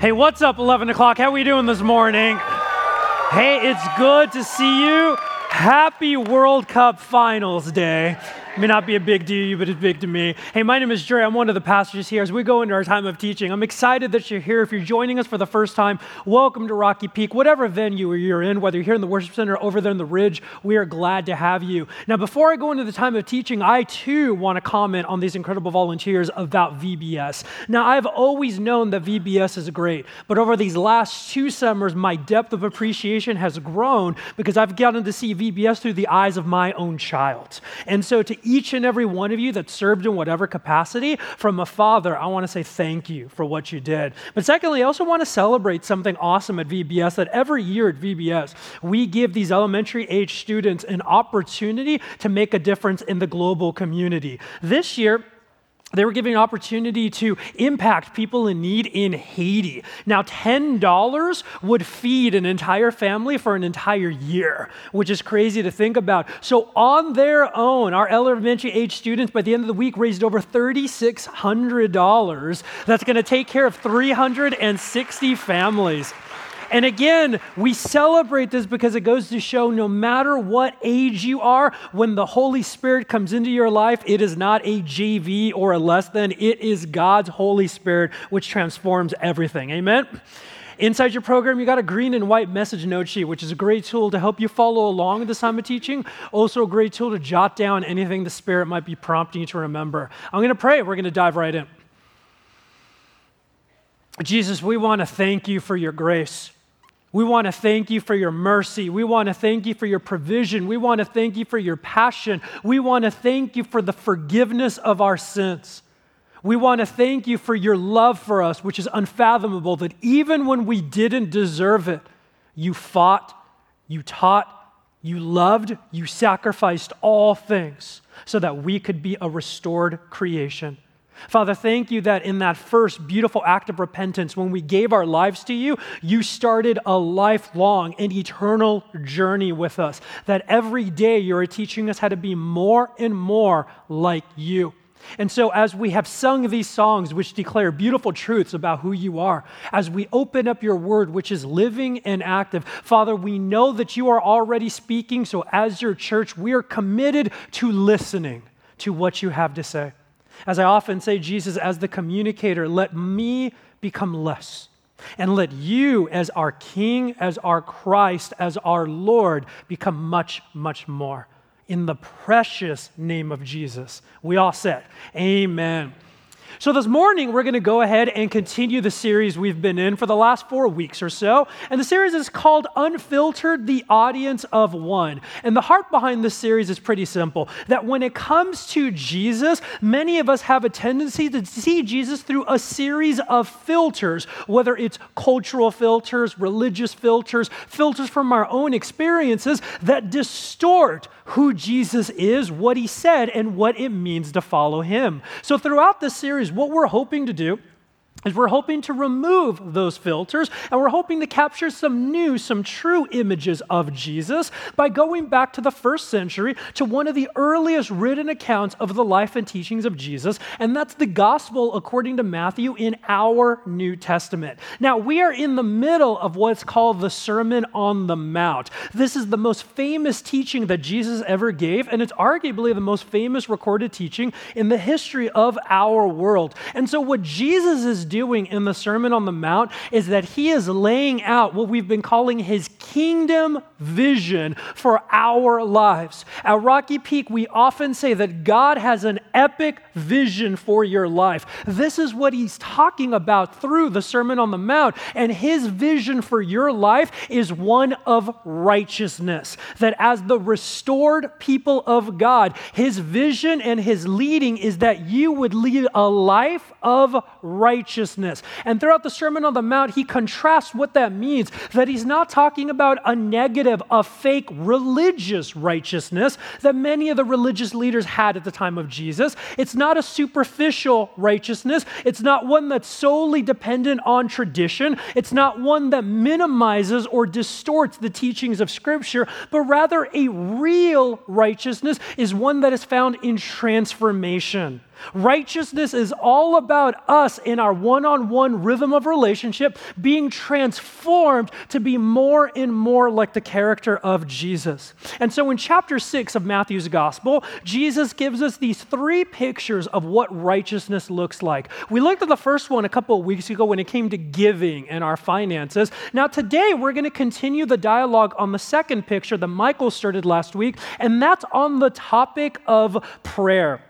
Hey, what's up, 11 o'clock? How are we doing this morning? Hey, it's good to see you. Happy World Cup Finals Day may not be a big deal to you, but it's big to me. Hey, my name is Dre. I'm one of the pastors here. As we go into our time of teaching, I'm excited that you're here. If you're joining us for the first time, welcome to Rocky Peak. Whatever venue you're in, whether you're here in the worship center or over there in the ridge, we are glad to have you. Now, before I go into the time of teaching, I too want to comment on these incredible volunteers about VBS. Now, I've always known that VBS is great, but over these last two summers, my depth of appreciation has grown because I've gotten to see VBS through the eyes of my own child. And so to each and every one of you that served in whatever capacity, from a father, I want to say thank you for what you did. But secondly, I also want to celebrate something awesome at VBS that every year at VBS, we give these elementary age students an opportunity to make a difference in the global community. This year, they were giving an opportunity to impact people in need in Haiti. Now, $10 would feed an entire family for an entire year, which is crazy to think about. So, on their own, our elementary age students by the end of the week raised over $3,600. That's going to take care of 360 families. And again, we celebrate this because it goes to show no matter what age you are, when the Holy Spirit comes into your life, it is not a JV or a less than, it is God's Holy Spirit which transforms everything. Amen? Inside your program, you got a green and white message note sheet, which is a great tool to help you follow along with the of teaching. Also, a great tool to jot down anything the Spirit might be prompting you to remember. I'm going to pray. We're going to dive right in. Jesus, we want to thank you for your grace. We want to thank you for your mercy. We want to thank you for your provision. We want to thank you for your passion. We want to thank you for the forgiveness of our sins. We want to thank you for your love for us, which is unfathomable, that even when we didn't deserve it, you fought, you taught, you loved, you sacrificed all things so that we could be a restored creation. Father, thank you that in that first beautiful act of repentance, when we gave our lives to you, you started a lifelong and eternal journey with us. That every day you're teaching us how to be more and more like you. And so, as we have sung these songs, which declare beautiful truths about who you are, as we open up your word, which is living and active, Father, we know that you are already speaking. So, as your church, we are committed to listening to what you have to say. As I often say, Jesus, as the communicator, let me become less. And let you, as our King, as our Christ, as our Lord, become much, much more. In the precious name of Jesus. We all said, Amen. So, this morning, we're going to go ahead and continue the series we've been in for the last four weeks or so. And the series is called Unfiltered the Audience of One. And the heart behind this series is pretty simple that when it comes to Jesus, many of us have a tendency to see Jesus through a series of filters, whether it's cultural filters, religious filters, filters from our own experiences that distort who Jesus is, what he said, and what it means to follow him. So, throughout this series, what we're hoping to do is we're hoping to remove those filters and we're hoping to capture some new, some true images of Jesus by going back to the first century to one of the earliest written accounts of the life and teachings of Jesus, and that's the gospel according to Matthew in our New Testament. Now, we are in the middle of what's called the Sermon on the Mount. This is the most famous teaching that Jesus ever gave, and it's arguably the most famous recorded teaching in the history of our world. And so, what Jesus is doing in the Sermon on the Mount is that he is laying out what we've been calling his kingdom vision for our lives. At Rocky Peak, we often say that God has an epic vision for your life. This is what he's talking about through the Sermon on the Mount. And his vision for your life is one of righteousness. That as the restored people of God, his vision and his leading is that you would lead a life of righteousness. And throughout the Sermon on the Mount, he contrasts what that means that he's not talking about a negative, a fake religious righteousness that many of the religious leaders had at the time of Jesus. It's not a superficial righteousness, it's not one that's solely dependent on tradition, it's not one that minimizes or distorts the teachings of Scripture, but rather a real righteousness is one that is found in transformation. Righteousness is all about us in our one on one rhythm of relationship, being transformed to be more and more like the character of Jesus. And so in chapter six of Matthew's gospel, Jesus gives us these three pictures of what righteousness looks like. We looked at the first one a couple of weeks ago when it came to giving and our finances. Now, today we're going to continue the dialogue on the second picture that Michael started last week, and that's on the topic of prayer.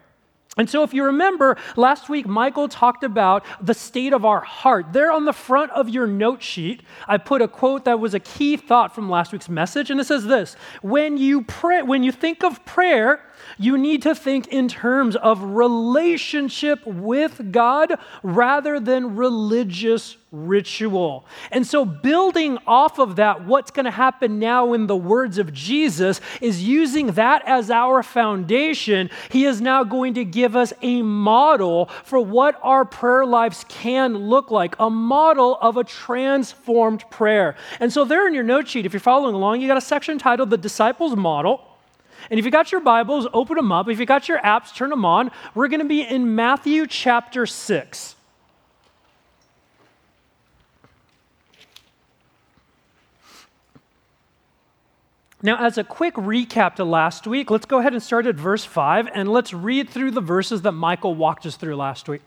And so, if you remember, last week Michael talked about the state of our heart. There on the front of your note sheet, I put a quote that was a key thought from last week's message, and it says this When you pray, when you think of prayer, you need to think in terms of relationship with God rather than religious ritual. And so, building off of that, what's going to happen now in the words of Jesus is using that as our foundation. He is now going to give us a model for what our prayer lives can look like, a model of a transformed prayer. And so, there in your note sheet, if you're following along, you got a section titled The Disciples Model. And if you got your Bibles, open them up. If you got your apps, turn them on. We're going to be in Matthew chapter 6. Now, as a quick recap to last week, let's go ahead and start at verse 5 and let's read through the verses that Michael walked us through last week.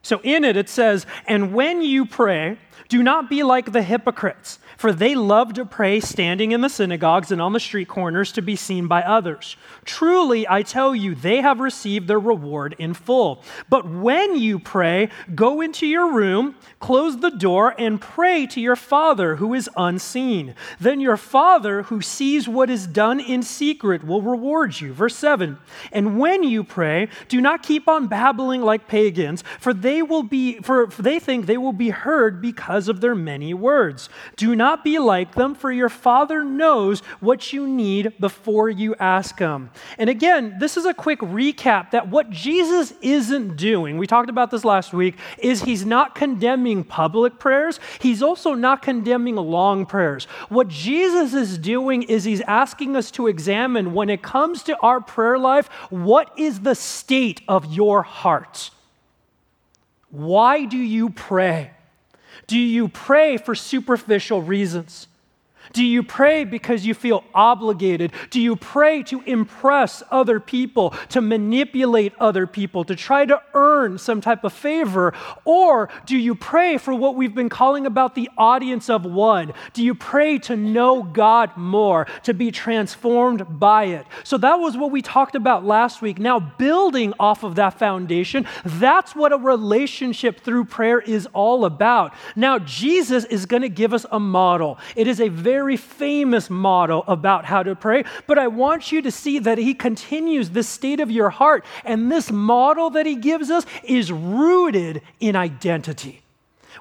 So, in it, it says, And when you pray, do not be like the hypocrites, for they love to pray standing in the synagogues and on the street corners to be seen by others. Truly, I tell you, they have received their reward in full. But when you pray, go into your room, close the door, and pray to your Father who is unseen. Then your Father who sees what is done in secret will reward you. Verse 7 And when you pray, do not keep on babbling like pagans, for they will be for they think they will be heard because because of their many words. Do not be like them, for your Father knows what you need before you ask Him. And again, this is a quick recap that what Jesus isn't doing, we talked about this last week, is He's not condemning public prayers. He's also not condemning long prayers. What Jesus is doing is He's asking us to examine when it comes to our prayer life, what is the state of your heart? Why do you pray? Do you pray for superficial reasons? Do you pray because you feel obligated? Do you pray to impress other people, to manipulate other people, to try to earn some type of favor? Or do you pray for what we've been calling about the audience of one? Do you pray to know God more, to be transformed by it? So that was what we talked about last week. Now, building off of that foundation, that's what a relationship through prayer is all about. Now, Jesus is going to give us a model. It is a very very famous model about how to pray, but I want you to see that he continues this state of your heart. And this model that he gives us is rooted in identity.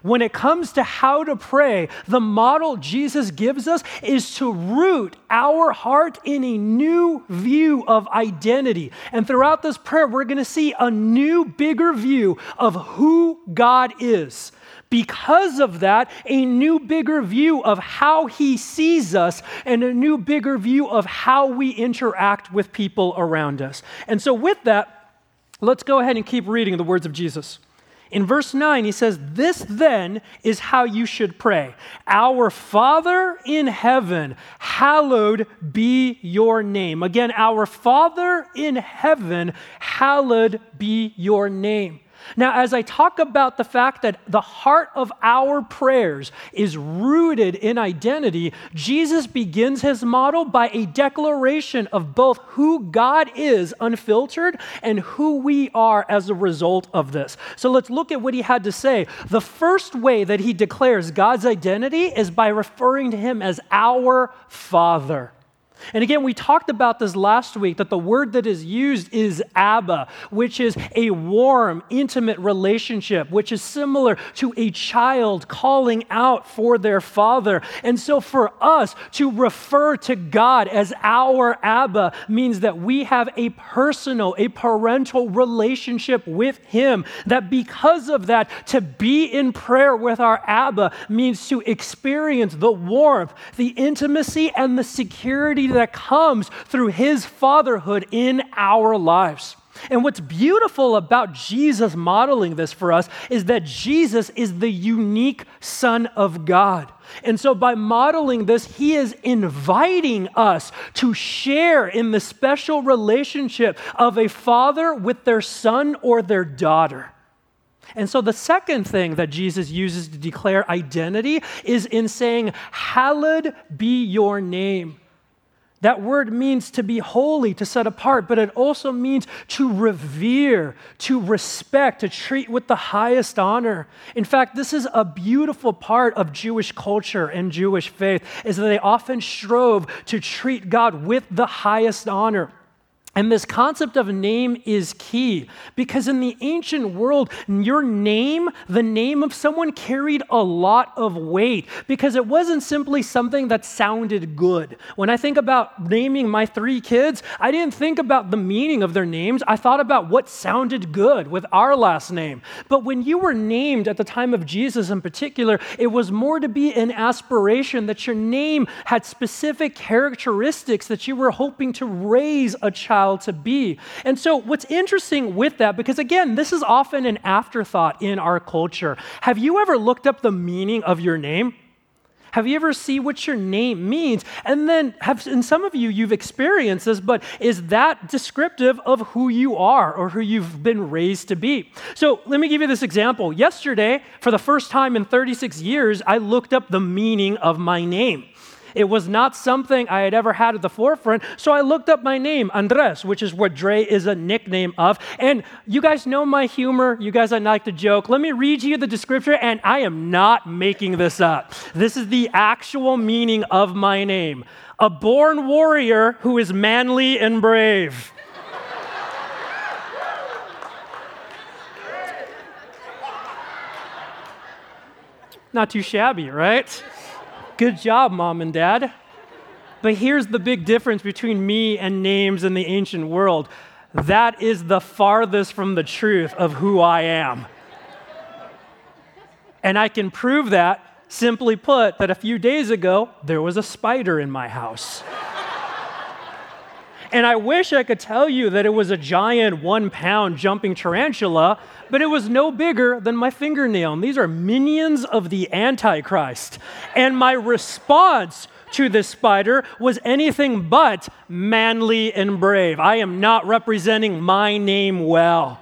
When it comes to how to pray, the model Jesus gives us is to root our heart in a new view of identity. And throughout this prayer, we're going to see a new, bigger view of who God is because of that, a new, bigger view of how he sees us and a new, bigger view of how we interact with people around us. And so, with that, let's go ahead and keep reading the words of Jesus. In verse 9, he says, This then is how you should pray Our Father in heaven, hallowed be your name. Again, our Father in heaven, hallowed be your name. Now, as I talk about the fact that the heart of our prayers is rooted in identity, Jesus begins his model by a declaration of both who God is unfiltered and who we are as a result of this. So let's look at what he had to say. The first way that he declares God's identity is by referring to him as our Father. And again, we talked about this last week that the word that is used is Abba, which is a warm, intimate relationship, which is similar to a child calling out for their father. And so for us to refer to God as our Abba means that we have a personal, a parental relationship with Him. That because of that, to be in prayer with our Abba means to experience the warmth, the intimacy, and the security that comes through his fatherhood in our lives. And what's beautiful about Jesus modeling this for us is that Jesus is the unique Son of God. And so, by modeling this, he is inviting us to share in the special relationship of a father with their son or their daughter. And so, the second thing that Jesus uses to declare identity is in saying, Hallowed be your name. That word means to be holy, to set apart, but it also means to revere, to respect, to treat with the highest honor. In fact, this is a beautiful part of Jewish culture and Jewish faith is that they often strove to treat God with the highest honor. And this concept of name is key because in the ancient world, your name, the name of someone, carried a lot of weight because it wasn't simply something that sounded good. When I think about naming my three kids, I didn't think about the meaning of their names. I thought about what sounded good with our last name. But when you were named at the time of Jesus in particular, it was more to be an aspiration that your name had specific characteristics that you were hoping to raise a child child to be. And so, what's interesting with that, because again, this is often an afterthought in our culture. Have you ever looked up the meaning of your name? Have you ever see what your name means? And then have and some of you you've experienced this, but is that descriptive of who you are or who you've been raised to be? So let me give you this example. Yesterday, for the first time in 36 years, I looked up the meaning of my name. It was not something I had ever had at the forefront. So I looked up my name, Andres, which is what Dre is a nickname of. And you guys know my humor. You guys, I like to joke. Let me read you the description, and I am not making this up. This is the actual meaning of my name a born warrior who is manly and brave. Not too shabby, right? Good job, mom and dad. But here's the big difference between me and names in the ancient world that is the farthest from the truth of who I am. And I can prove that, simply put, that a few days ago, there was a spider in my house. And I wish I could tell you that it was a giant one pound jumping tarantula, but it was no bigger than my fingernail. And these are minions of the Antichrist. And my response to this spider was anything but manly and brave. I am not representing my name well.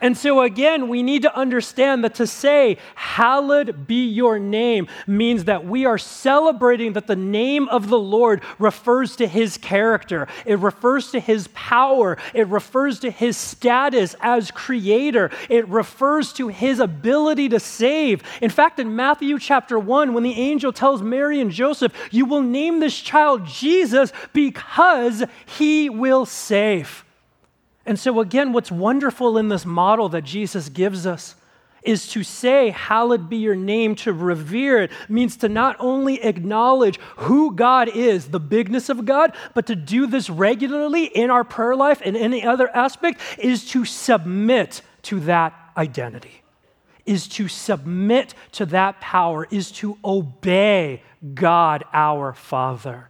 And so, again, we need to understand that to say, Hallowed be your name, means that we are celebrating that the name of the Lord refers to his character, it refers to his power, it refers to his status as creator, it refers to his ability to save. In fact, in Matthew chapter 1, when the angel tells Mary and Joseph, You will name this child Jesus because he will save. And so, again, what's wonderful in this model that Jesus gives us is to say, Hallowed be your name, to revere it, means to not only acknowledge who God is, the bigness of God, but to do this regularly in our prayer life and any other aspect, is to submit to that identity, is to submit to that power, is to obey God our Father.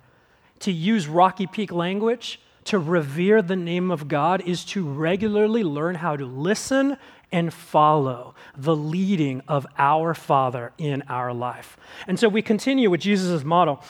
To use Rocky Peak language, to revere the name of God is to regularly learn how to listen and follow the leading of our Father in our life. And so we continue with Jesus' model.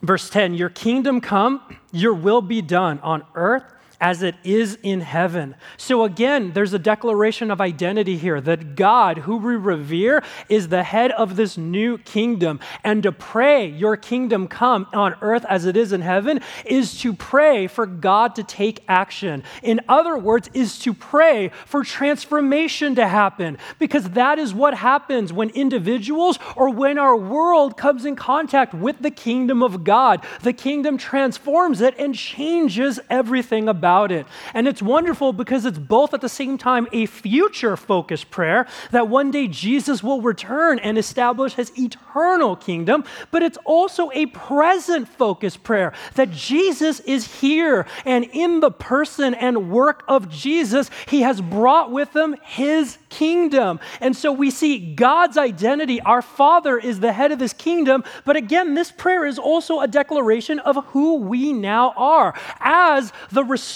Verse 10 Your kingdom come, your will be done on earth as it is in heaven. So again, there's a declaration of identity here that God, who we revere, is the head of this new kingdom. And to pray, Your kingdom come on earth as it is in heaven, is to pray for God to take action. In other words, is to pray for transformation to happen, because that is what happens when individuals or when our world comes in contact with the kingdom of God. The kingdom transforms it and changes everything about about it. And it's wonderful because it's both at the same time a future focused prayer that one day Jesus will return and establish his eternal kingdom, but it's also a present focused prayer that Jesus is here and in the person and work of Jesus, he has brought with him his kingdom. And so we see God's identity. Our Father is the head of this kingdom. But again, this prayer is also a declaration of who we now are as the restored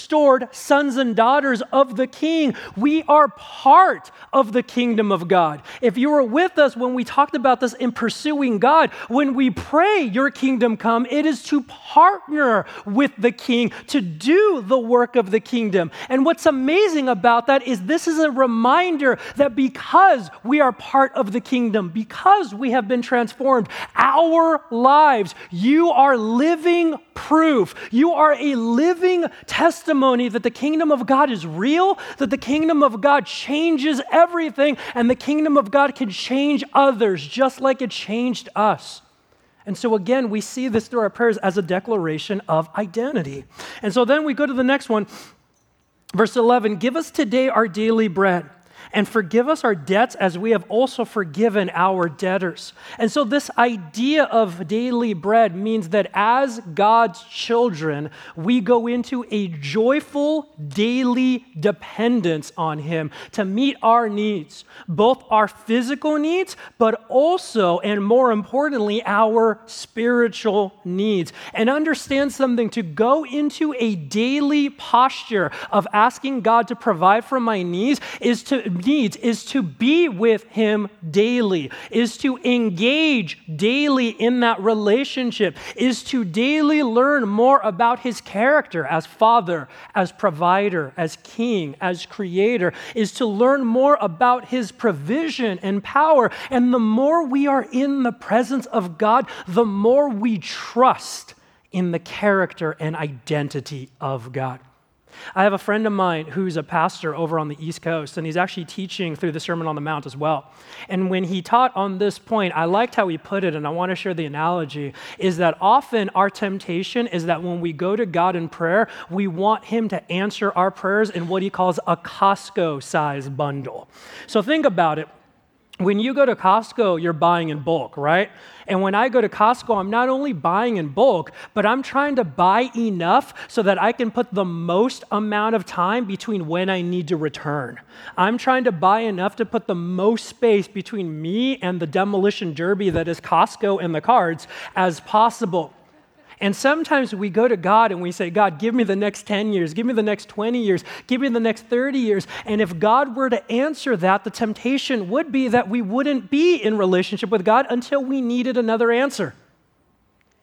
sons and daughters of the King. We are part of the kingdom of God. If you were with us when we talked about this in pursuing God, when we pray, Your kingdom come, it is to partner with the King to do the work of the kingdom. And what's amazing about that is this is a reminder that because we are part of the kingdom, because we have been transformed, our lives, you are living proof. You are a living testimony that the kingdom of God is real, that the kingdom of God changes everything, and the kingdom of God can change others just like it changed us. And so, again, we see this through our prayers as a declaration of identity. And so then we go to the next one, verse 11 Give us today our daily bread and forgive us our debts as we have also forgiven our debtors. And so, this idea of daily bread means that as God's children, we go into a joyful daily dependence on Him to meet our needs, both our physical needs, but also, and more importantly, our spiritual needs. And understand something to go into a daily posture of asking God to provide for my needs is to needs is to be with Him daily, is to engage daily in that relationship, is to daily learn more about His character as Father, as provider, as King, as Creator, is to learn more about His provision and power. And the more we are in the presence of God, the more we trust in the character and identity of God. I have a friend of mine who's a pastor over on the East Coast, and he's actually teaching through the Sermon on the Mount as well. And when he taught on this point, I liked how he put it, and I want to share the analogy is that often our temptation is that when we go to God in prayer, we want Him to answer our prayers in what he calls a Costco size bundle. So think about it when you go to Costco, you're buying in bulk, right? And when I go to Costco, I'm not only buying in bulk, but I'm trying to buy enough so that I can put the most amount of time between when I need to return. I'm trying to buy enough to put the most space between me and the demolition derby that is Costco and the cards as possible. And sometimes we go to God and we say, God, give me the next 10 years, give me the next 20 years, give me the next 30 years. And if God were to answer that, the temptation would be that we wouldn't be in relationship with God until we needed another answer.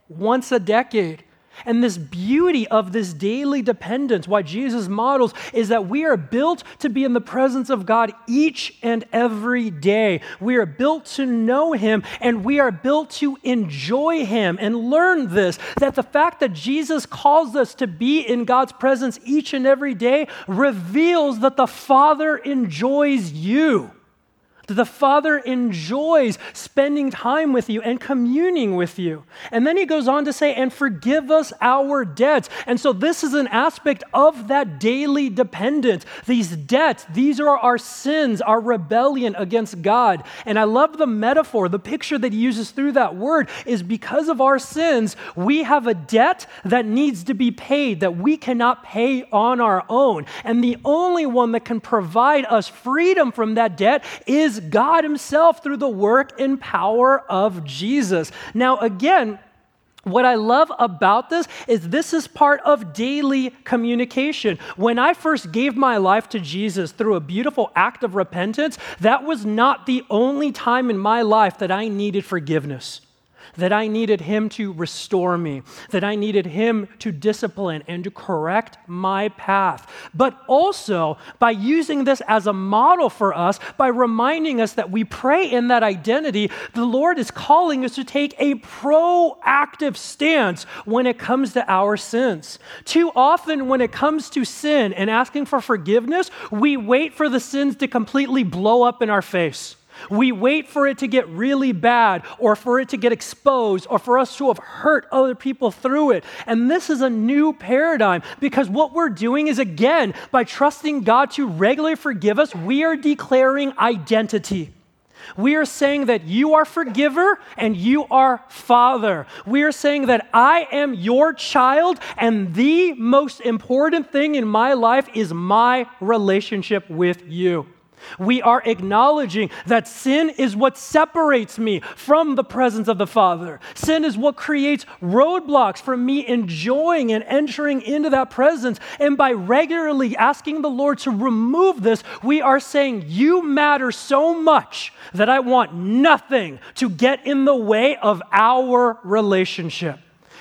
Once a decade, and this beauty of this daily dependence, why Jesus models, is that we are built to be in the presence of God each and every day. We are built to know Him and we are built to enjoy Him and learn this that the fact that Jesus calls us to be in God's presence each and every day reveals that the Father enjoys you that the Father enjoys spending time with you and communing with you. And then he goes on to say, and forgive us our debts. And so this is an aspect of that daily dependence. These debts, these are our sins, our rebellion against God. And I love the metaphor, the picture that he uses through that word is because of our sins, we have a debt that needs to be paid that we cannot pay on our own. And the only one that can provide us freedom from that debt is God Himself through the work and power of Jesus. Now, again, what I love about this is this is part of daily communication. When I first gave my life to Jesus through a beautiful act of repentance, that was not the only time in my life that I needed forgiveness that I needed Him to restore me, that I needed Him to discipline and to correct my path. But also by using this as a model for us, by reminding us that we pray in that identity, the Lord is calling us to take a proactive stance when it comes to our sins. Too often, when it comes to sin and asking for forgiveness, we wait for the sins to completely blow up in our face. We wait for it to get really bad or for it to get exposed or for us to have hurt other people through it. And this is a new paradigm because what we're doing is, again, by trusting God to regularly forgive us, we are declaring identity. We are saying that you are forgiver and you are father. We are saying that I am your child, and the most important thing in my life is my relationship with you. We are acknowledging that sin is what separates me from the presence of the Father. Sin is what creates roadblocks for me enjoying and entering into that presence. And by regularly asking the Lord to remove this, we are saying, You matter so much that I want nothing to get in the way of our relationship.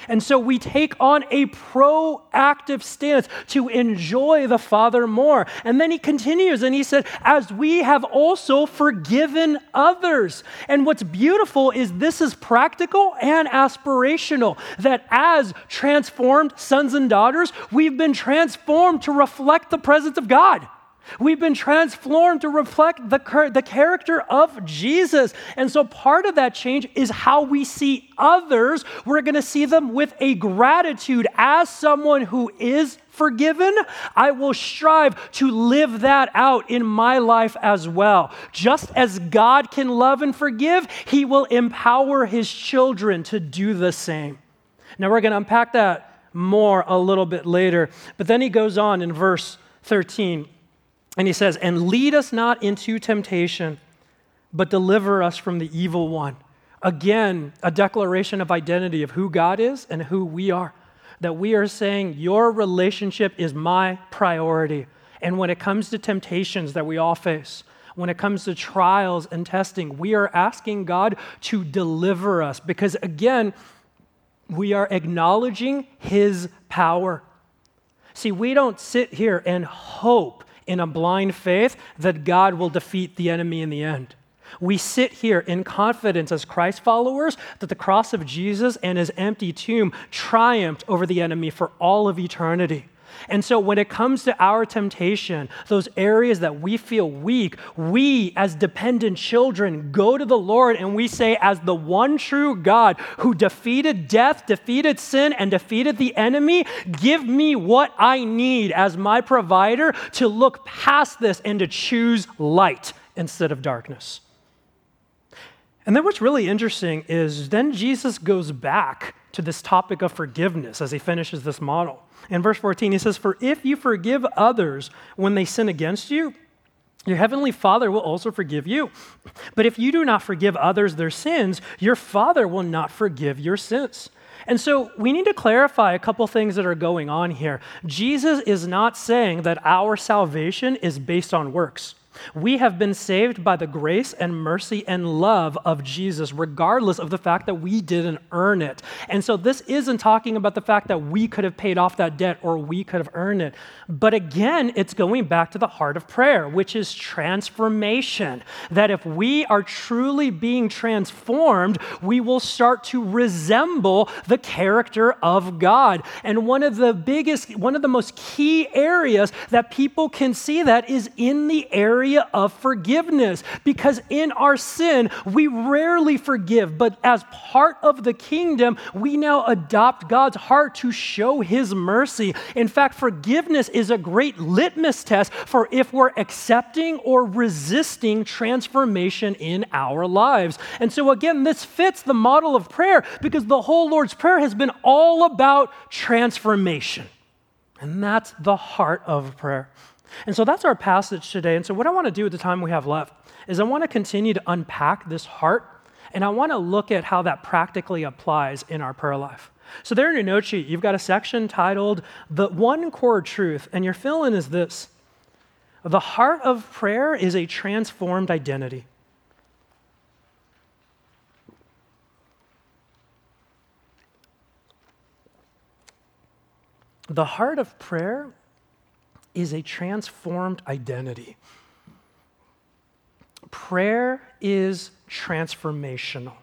And so we take on a proactive stance to enjoy the Father more. And then he continues and he said, As we have also forgiven others. And what's beautiful is this is practical and aspirational, that as transformed sons and daughters, we've been transformed to reflect the presence of God. We've been transformed to reflect the, the character of Jesus. And so part of that change is how we see others. We're going to see them with a gratitude as someone who is forgiven. I will strive to live that out in my life as well. Just as God can love and forgive, He will empower His children to do the same. Now we're going to unpack that more a little bit later. But then He goes on in verse 13. And he says, And lead us not into temptation, but deliver us from the evil one. Again, a declaration of identity of who God is and who we are. That we are saying, Your relationship is my priority. And when it comes to temptations that we all face, when it comes to trials and testing, we are asking God to deliver us because, again, we are acknowledging His power. See, we don't sit here and hope in a blind faith that God will defeat the enemy in the end. We sit here in confidence as Christ followers that the cross of Jesus and his empty tomb triumphed over the enemy for all of eternity. And so, when it comes to our temptation, those areas that we feel weak, we as dependent children go to the Lord and we say, as the one true God who defeated death, defeated sin, and defeated the enemy, give me what I need as my provider to look past this and to choose light instead of darkness. And then what's really interesting is then Jesus goes back to this topic of forgiveness as he finishes this model. In verse 14, he says, For if you forgive others when they sin against you, your heavenly Father will also forgive you. But if you do not forgive others their sins, your Father will not forgive your sins. And so we need to clarify a couple things that are going on here. Jesus is not saying that our salvation is based on works. We have been saved by the grace and mercy and love of Jesus, regardless of the fact that we didn't earn it. And so, this isn't talking about the fact that we could have paid off that debt or we could have earned it. But again, it's going back to the heart of prayer, which is transformation. That if we are truly being transformed, we will start to resemble the character of God. And one of the biggest, one of the most key areas that people can see that is in the area area of forgiveness because in our sin, we rarely forgive. But as part of the kingdom, we now adopt God's heart to show his mercy. In fact, forgiveness is a great litmus test for if we're accepting or resisting transformation in our lives. And so, again, this fits the model of prayer because the whole Lord's Prayer has been all about transformation. And that's the heart of prayer. And so that's our passage today. And so, what I want to do with the time we have left is I want to continue to unpack this heart and I want to look at how that practically applies in our prayer life. So, there in your note sheet, you've got a section titled The One Core Truth, and your fill in is this The heart of prayer is a transformed identity. The heart of prayer is a transformed identity. Prayer is transformational.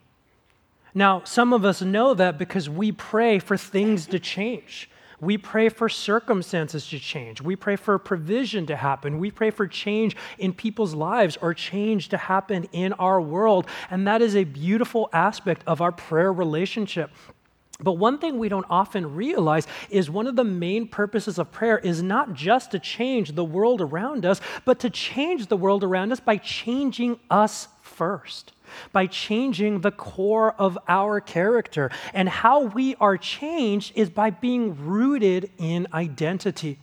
Now, some of us know that because we pray for things to change. We pray for circumstances to change. We pray for provision to happen. We pray for change in people's lives or change to happen in our world. And that is a beautiful aspect of our prayer relationship. But one thing we don't often realize is one of the main purposes of prayer is not just to change the world around us, but to change the world around us by changing us first, by changing the core of our character. And how we are changed is by being rooted in identity.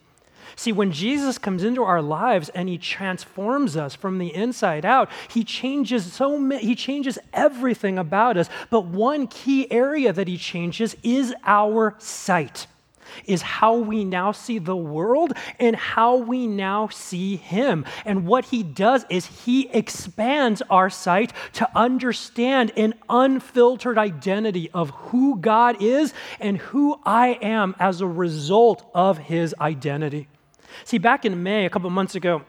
See, when Jesus comes into our lives and he transforms us from the inside out, he changes so he changes everything about us. But one key area that he changes is our sight is how we now see the world and how we now see Him. And what He does is He expands our sight to understand an unfiltered identity of who God is and who I am as a result of His identity. See, back in May, a couple months ago,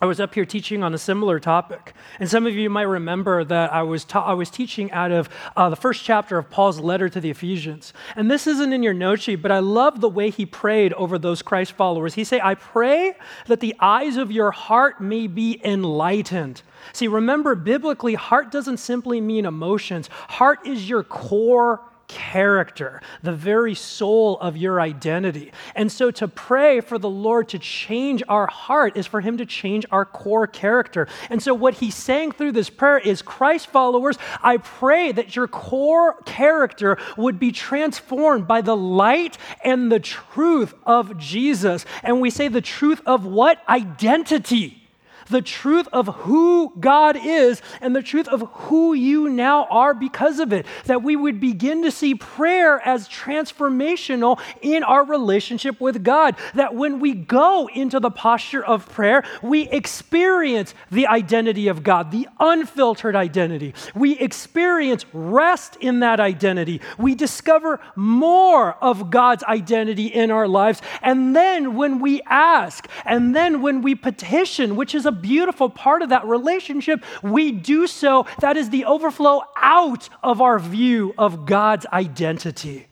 I was up here teaching on a similar topic. And some of you might remember that I was, ta- I was teaching out of uh, the first chapter of Paul's letter to the Ephesians. And this isn't in your note sheet, but I love the way he prayed over those Christ followers. He said, I pray that the eyes of your heart may be enlightened. See, remember, biblically, heart doesn't simply mean emotions, heart is your core character, the very soul of your identity. And so to pray for the Lord to change our heart is for Him to change our core character. And so what He's saying through this prayer is Christ followers, I pray that your core character would be transformed by the light and the truth of Jesus. And we say the truth of what? Identity the truth of who God is and the truth of who you now are because of it. That we would begin to see prayer as transformational in our relationship with God. That when we go into the posture of prayer, we experience the identity of God, the unfiltered identity. We experience rest in that identity. We discover more of God's identity in our lives. And then when we ask, and then when we petition, which is a beautiful part of that relationship, we do so. That is the overflow out of our view of God's identity.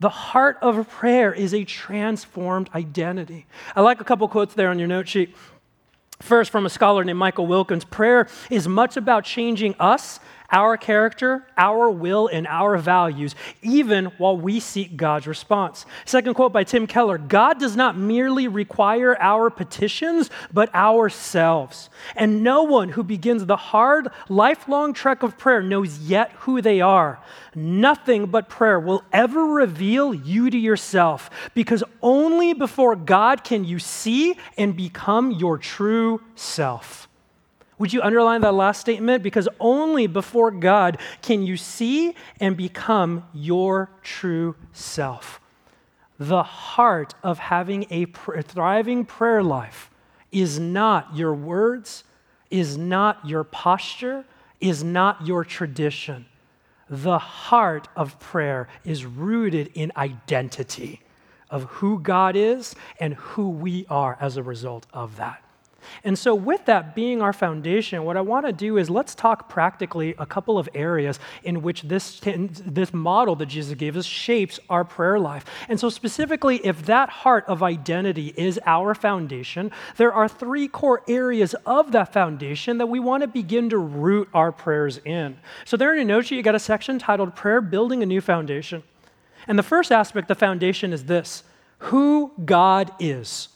The heart of prayer is a transformed identity. I like a couple quotes there on your note sheet. First, from a scholar named Michael Wilkins prayer is much about changing us our character, our will, and our values, even while we seek God's response. Second quote by Tim Keller God does not merely require our petitions, but ourselves. And no one who begins the hard, lifelong trek of prayer knows yet who they are. Nothing but prayer will ever reveal you to yourself, because only before God can you see and become your true self. Would you underline that last statement? Because only before God can you see and become your true self. The heart of having a thriving prayer life is not your words, is not your posture, is not your tradition. The heart of prayer is rooted in identity of who God is and who we are as a result of that. And so, with that being our foundation, what I want to do is let's talk practically a couple of areas in which this, this model that Jesus gave us shapes our prayer life. And so, specifically, if that heart of identity is our foundation, there are three core areas of that foundation that we want to begin to root our prayers in. So, there in your note sheet, you got a section titled Prayer Building a New Foundation. And the first aspect of the foundation is this who God is.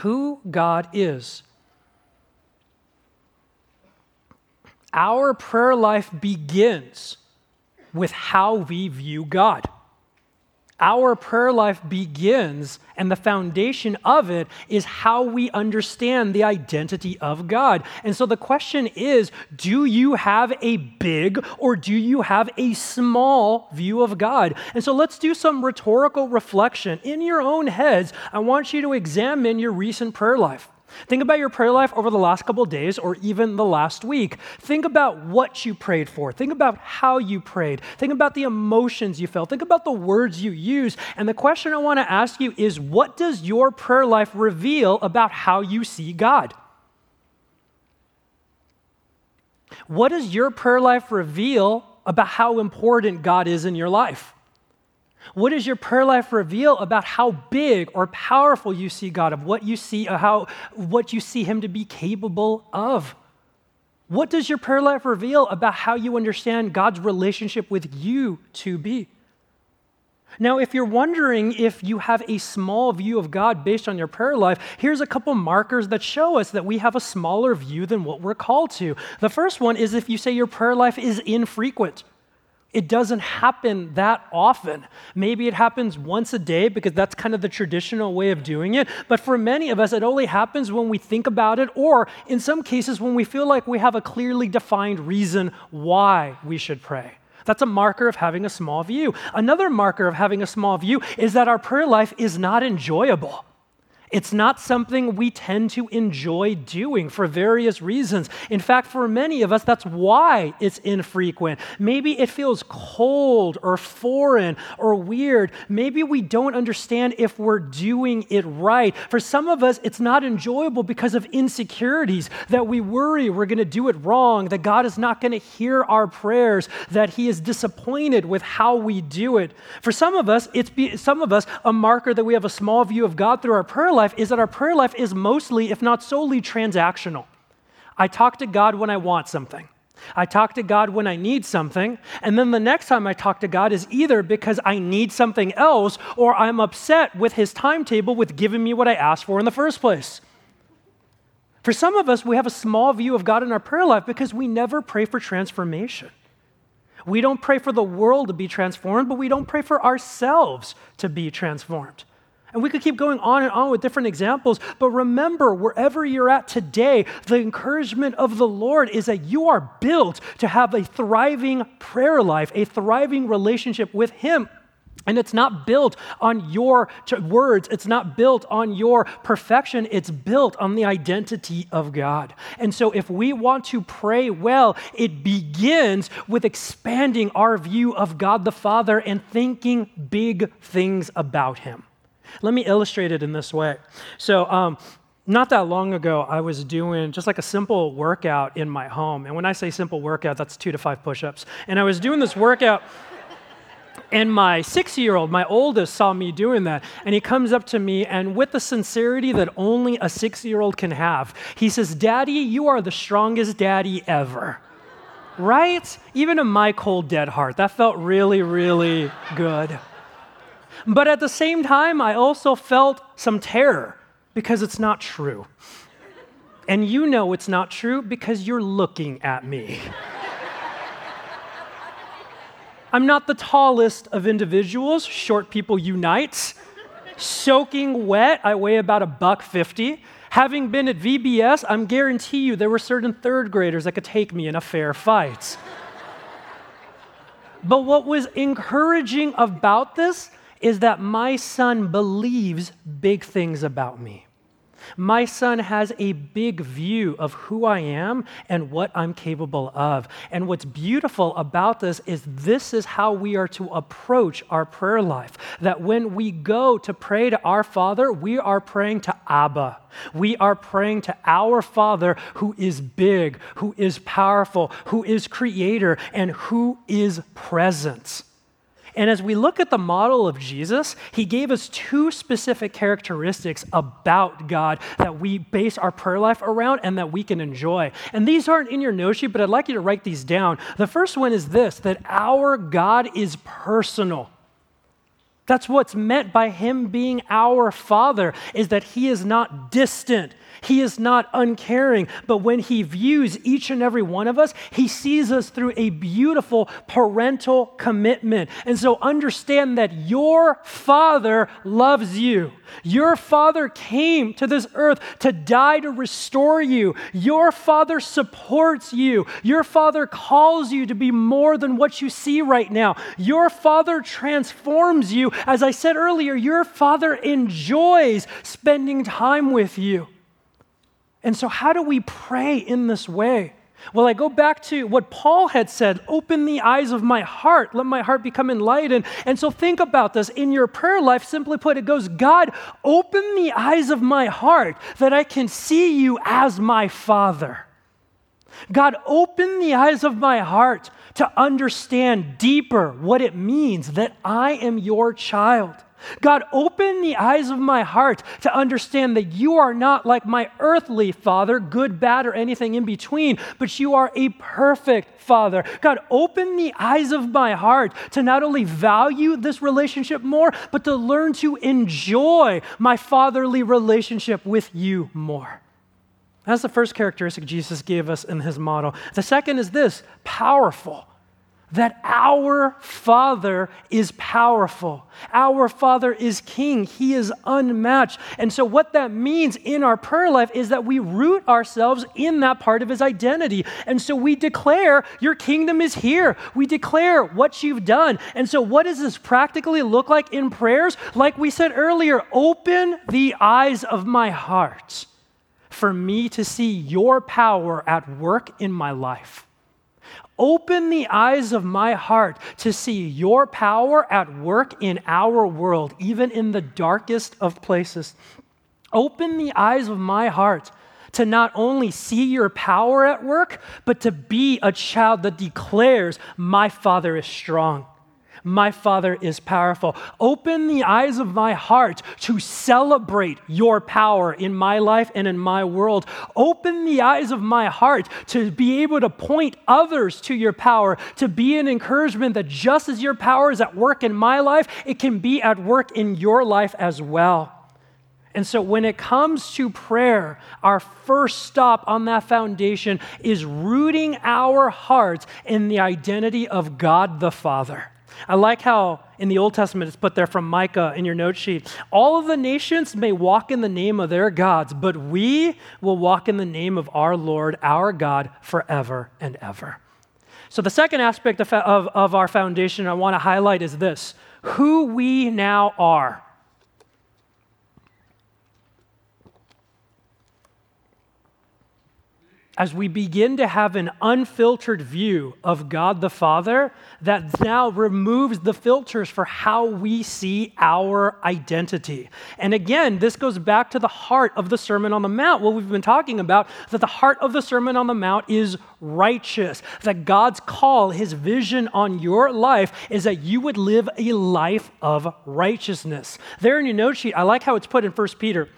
Who God is. Our prayer life begins with how we view God our prayer life begins, and the foundation of it is how we understand the identity of God. And so the question is do you have a big or do you have a small view of God? And so let's do some rhetorical reflection. In your own heads, I want you to examine your recent prayer life. Think about your prayer life over the last couple days or even the last week. Think about what you prayed for. Think about how you prayed. Think about the emotions you felt. Think about the words you used. And the question I want to ask you is what does your prayer life reveal about how you see God? What does your prayer life reveal about how important God is in your life? What does your prayer life reveal about how big or powerful you see God, of what you see, uh, how, what you see Him to be capable of? What does your prayer life reveal about how you understand God's relationship with you to be? Now, if you're wondering if you have a small view of God based on your prayer life, here's a couple markers that show us that we have a smaller view than what we're called to. The first one is if you say your prayer life is infrequent. It doesn't happen that often. Maybe it happens once a day because that's kind of the traditional way of doing it. But for many of us, it only happens when we think about it, or in some cases, when we feel like we have a clearly defined reason why we should pray. That's a marker of having a small view. Another marker of having a small view is that our prayer life is not enjoyable. It's not something we tend to enjoy doing for various reasons. In fact, for many of us, that's why it's infrequent. Maybe it feels cold or foreign or weird. Maybe we don't understand if we're doing it right. For some of us, it's not enjoyable because of insecurities that we worry we're going to do it wrong, that God is not going to hear our prayers, that He is disappointed with how we do it. For some of us, it's be, some of us a marker that we have a small view of God through our prayer life life is that our prayer life is mostly, if not solely, transactional. I talk to God when I want something. I talk to God when I need something, and then the next time I talk to God is either because I need something else or I'm upset with His timetable with giving me what I asked for in the first place. For some of us, we have a small view of God in our prayer life because we never pray for transformation. We don't pray for the world to be transformed, but we don't pray for ourselves to be transformed. And we could keep going on and on with different examples, but remember, wherever you're at today, the encouragement of the Lord is that you are built to have a thriving prayer life, a thriving relationship with Him. And it's not built on your words. It's not built on your perfection. It's built on the identity of God. And so, if we want to pray well, it begins with expanding our view of God the Father and thinking big things about Him. Let me illustrate it in this way. So, um, not that long ago, I was doing just like a simple workout in my home. And when I say simple workout, that's two to five push ups. And I was doing this workout. And my six year old, my oldest, saw me doing that. And he comes up to me, and with the sincerity that only a six year old can have, he says, Daddy, you are the strongest daddy ever. right? Even in my cold, dead heart, that felt really, really good. But at the same time, I also felt some terror because it's not true. And you know it's not true because you're looking at me. I'm not the tallest of individuals, short people unite. Soaking wet, I weigh about a buck 50. Having been at VBS, I'm guarantee you there were certain third graders that could take me in a fair fight. but what was encouraging about this is that my son believes big things about me. My son has a big view of who I am and what I'm capable of. And what's beautiful about this is this is how we are to approach our prayer life. That when we go to pray to our Father, we are praying to Abba. We are praying to our Father who is big, who is powerful, who is creator, and who is present. And as we look at the model of Jesus, he gave us two specific characteristics about God that we base our prayer life around and that we can enjoy. And these aren't in your sheet, but I'd like you to write these down. The first one is this that our God is personal. That's what's meant by him being our father is that he is not distant. He is not uncaring, but when He views each and every one of us, He sees us through a beautiful parental commitment. And so understand that your Father loves you. Your Father came to this earth to die to restore you. Your Father supports you. Your Father calls you to be more than what you see right now. Your Father transforms you. As I said earlier, your Father enjoys spending time with you. And so, how do we pray in this way? Well, I go back to what Paul had said open the eyes of my heart, let my heart become enlightened. And so, think about this. In your prayer life, simply put, it goes, God, open the eyes of my heart that I can see you as my Father. God, open the eyes of my heart to understand deeper what it means that I am your child. God, open the eyes of my heart to understand that you are not like my earthly father, good, bad, or anything in between, but you are a perfect father. God, open the eyes of my heart to not only value this relationship more, but to learn to enjoy my fatherly relationship with you more. That's the first characteristic Jesus gave us in his model. The second is this powerful that our Father is powerful. Our Father is King. He is unmatched. And so, what that means in our prayer life is that we root ourselves in that part of His identity. And so, we declare, Your kingdom is here. We declare what you've done. And so, what does this practically look like in prayers? Like we said earlier, open the eyes of my heart for me to see your power at work in my life. Open the eyes of my heart to see your power at work in our world, even in the darkest of places. Open the eyes of my heart to not only see your power at work, but to be a child that declares, My Father is strong. My Father is powerful. Open the eyes of my heart to celebrate your power in my life and in my world. Open the eyes of my heart to be able to point others to your power, to be an encouragement that just as your power is at work in my life, it can be at work in your life as well. And so, when it comes to prayer, our first stop on that foundation is rooting our hearts in the identity of God the Father. I like how in the Old Testament it's put there from Micah in your note sheet. All of the nations may walk in the name of their gods, but we will walk in the name of our Lord, our God, forever and ever. So, the second aspect of, of, of our foundation I want to highlight is this who we now are. As we begin to have an unfiltered view of God the Father that now removes the filters for how we see our identity. And again, this goes back to the heart of the Sermon on the Mount, what we've been talking about, that the heart of the Sermon on the Mount is righteous, that God's call, his vision on your life is that you would live a life of righteousness. There in your note sheet, I like how it's put in 1 Peter.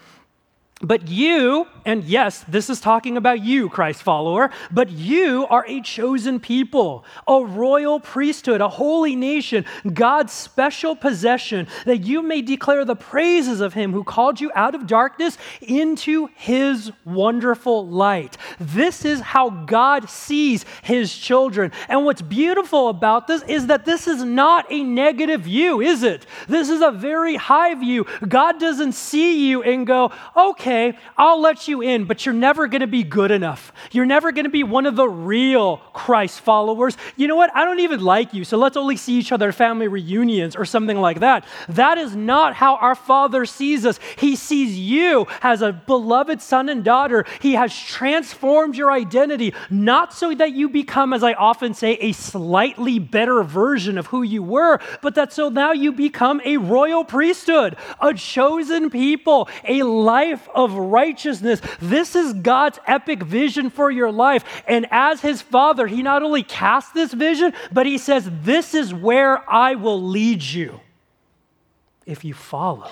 But you, and yes, this is talking about you, Christ follower, but you are a chosen people, a royal priesthood, a holy nation, God's special possession, that you may declare the praises of him who called you out of darkness into his wonderful light. This is how God sees his children. And what's beautiful about this is that this is not a negative view, is it? This is a very high view. God doesn't see you and go, okay I'll let you in, but you're never going to be good enough. You're never going to be one of the real Christ followers. You know what? I don't even like you, so let's only see each other at family reunions or something like that. That is not how our Father sees us. He sees you as a beloved son and daughter. He has transformed your identity, not so that you become, as I often say, a slightly better version of who you were, but that so now you become a royal priesthood, a chosen people, a life of righteousness. This is God's epic vision for your life. And as his father, he not only casts this vision, but he says, This is where I will lead you if you follow.